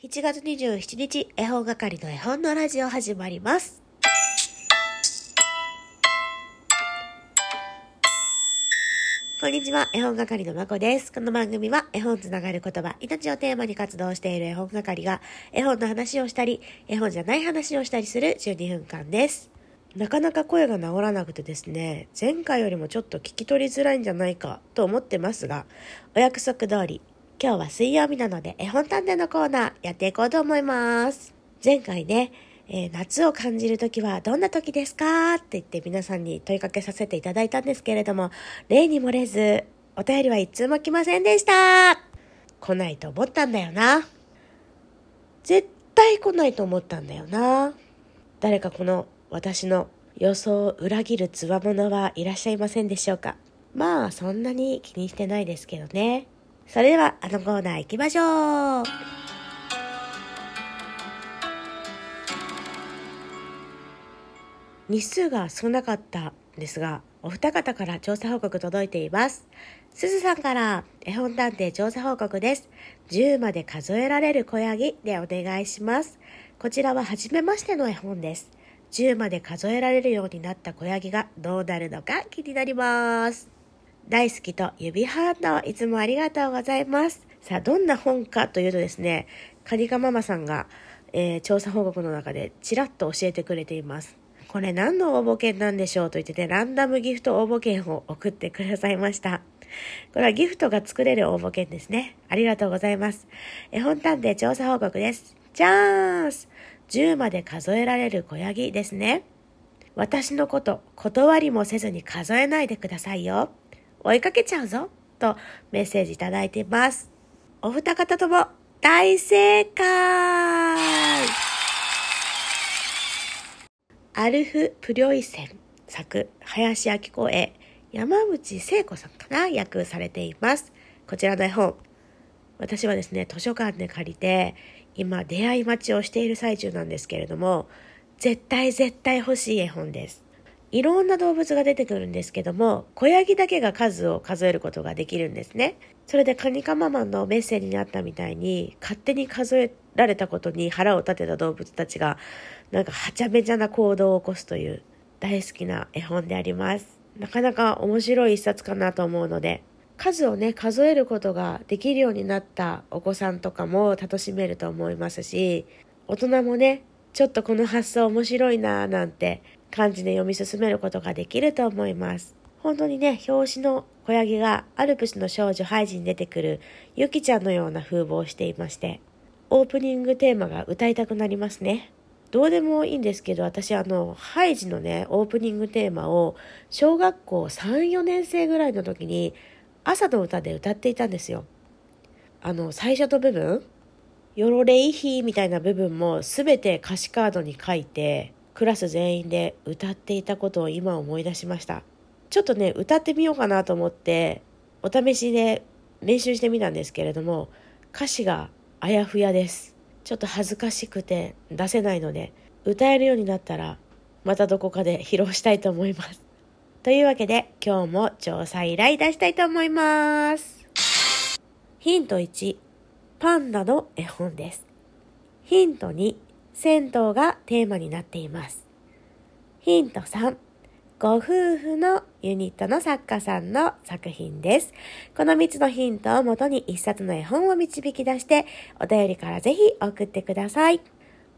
7月27日、絵本係の絵本のラジオ始まります。こんにちは、絵本係のまこです。この番組は絵本つながる言葉、命をテーマに活動している絵本係が絵本の話をしたり、絵本じゃない話をしたりする12分間です。なかなか声が治らなくてですね、前回よりもちょっと聞き取りづらいんじゃないかと思ってますが、お約束通り、今日は水曜日なので絵本探偵のコーナーやっていこうと思います。前回ね、えー夏を感じるときはどんな時ですかって言って皆さんに問いかけさせていただいたんですけれども、例に漏れず、お便りは一通も来ませんでした来ないと思ったんだよな。絶対来ないと思ったんだよな。誰かこの私の予想を裏切るつわものはいらっしゃいませんでしょうかまあそんなに気にしてないですけどね。それではあのコーナー行きましょう日数が少なかったんですが、お二方から調査報告届いています。すずさんから、絵本探偵調査報告です。10まで数えられる小ヤギでお願いします。こちらは初めましての絵本です。10まで数えられるようになった小ヤギがどうなるのか気になります。大好きと指ハートいつもありがとうございます。さあ、どんな本かというとですね、カニカママさんが、えー調査報告の中でちらっと教えてくれています。これ何の応募券なんでしょうと言ってて、ランダムギフト応募券を送ってくださいました。これはギフトが作れる応募券ですね。ありがとうございます。絵本探偵調査報告です。チャンス !10 まで数えられる小ヤギですね。私のこと断りもせずに数えないでくださいよ。追いかけちゃうぞとメッセージいただいています。お二方とも大正解アルフ・プリョイセン作、林明子絵、山口聖子さんかな訳されています。こちらの絵本。私はですね、図書館で借りて、今出会い待ちをしている最中なんですけれども、絶対絶対欲しい絵本です。いろんな動物が出てくるんですけども、小ヤギだけが数を数えることができるんですね。それでカニカママンのメッセージにあったみたいに、勝手に数えられたことに腹を立てた動物たちが、なんかはちゃめちゃな行動を起こすという大好きな絵本であります。なかなか面白い一冊かなと思うので、数をね、数えることができるようになったお子さんとかも楽しめると思いますし、大人もね、ちょっとこの発想面白いなぁなんて感じで読み進めることができると思います。本当にね、表紙の小ヤギがアルプスの少女ハイジに出てくるユキちゃんのような風貌をしていまして、オープニングテーマが歌いたくなりますね。どうでもいいんですけど、私あの、ハイジのね、オープニングテーマを小学校3、4年生ぐらいの時に朝の歌で歌っていたんですよ。あの、最初の部分、ヨロレイヒーみたいな部分も全て歌詞カードに書いて、クラス全員で歌っていたことを今思い出しました。ちょっとね、歌ってみようかなと思って、お試しで練習してみたんですけれども、歌詞があやふやです。ちょっと恥ずかしくて出せないので、歌えるようになったら、またどこかで披露したいと思います。というわけで、今日も調査依頼出したいと思います。ヒント1、パンダの絵本です。ヒント2、銭湯がテーマになっています。ヒント3、ご夫婦のユニットの作家さんの作品です。この3つのヒントをもとに1冊の絵本を導き出して、お便りからぜひ送ってください。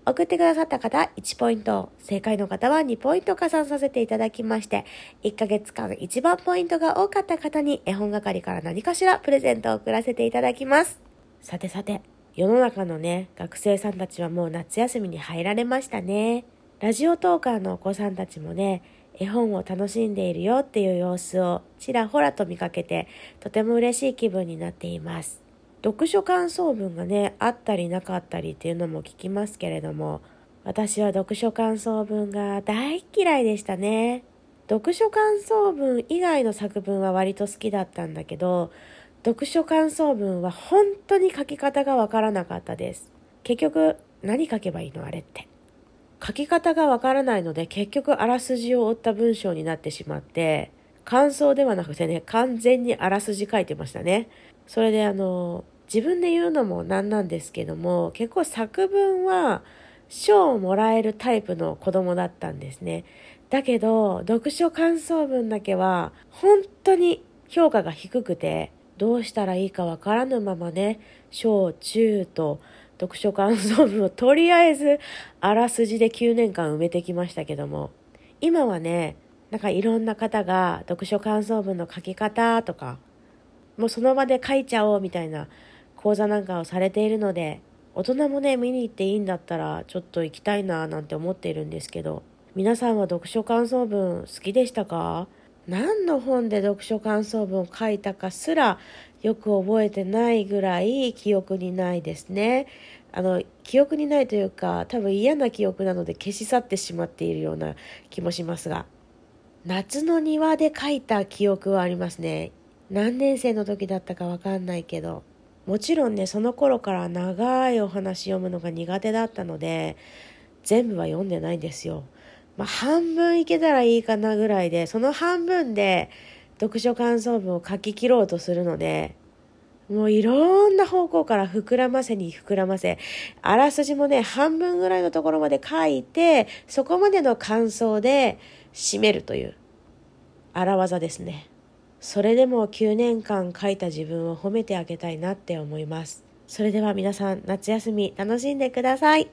送ってくださった方1ポイント、正解の方は2ポイント加算させていただきまして、1ヶ月間一番ポイントが多かった方に絵本係から何かしらプレゼントを送らせていただきます。さてさて、世の中のね、学生さんたちはもう夏休みに入られましたね。ラジオトーカーのお子さんたちもね、絵本を楽しんでいるよっていう様子をちらほらと見かけて、とても嬉しい気分になっています。読書感想文がね、あったりなかったりっていうのも聞きますけれども、私は読書感想文が大嫌いでしたね。読書感想文以外の作文は割と好きだったんだけど、読書感想文は本当に書き方がわからなかったです。結局、何書けばいいのあれって。書き方がわからないので結局あらすじを追った文章になってしまって、感想ではなくてね、完全にあらすじ書いてましたね。それであの、自分で言うのもなんなんですけども結構作文は賞をもらえるタイプの子供だったんですね。だけど読書感想文だけは本当に評価が低くてどうしたらいいかわからぬままね小中と読書感想文をとりあえずあらすじで9年間埋めてきましたけども。今はねなんかいろんな方が読書感想文の書き方とかもうその場で書いちゃおうみたいな講座なんかをされているので大人もね見に行っていいんだったらちょっと行きたいななんて思っているんですけど皆さんは読書感想文好きでしたか？何の本で読書感想文を書いたかすらよく覚えてないぐらい記憶にないですね。あの記憶にないというか多分嫌な記憶なので消し去ってしまっているような気もしますが夏の庭で書いた記憶はありますね何年生の時だったかわかんないけどもちろんねその頃から長いお話読むのが苦手だったので全部は読んでないんですよ。まあ、半分いけたらいいかなぐらいでその半分で読書感想文を書き切ろうとするのでもういろんな方向から膨らませに膨らませあらすじもね半分ぐらいのところまで書いてそこまでの感想で締めるという荒技ですね。それでも9年間書いた自分を褒めてあげたいなって思います。それでは皆さん夏休み楽しんでください。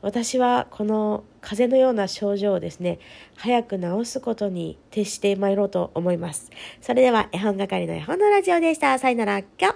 私はこの風邪のような症状をですね、早く治すことに徹してまいろうと思います。それでは絵本係の絵本のラジオでした。さよなら、きょ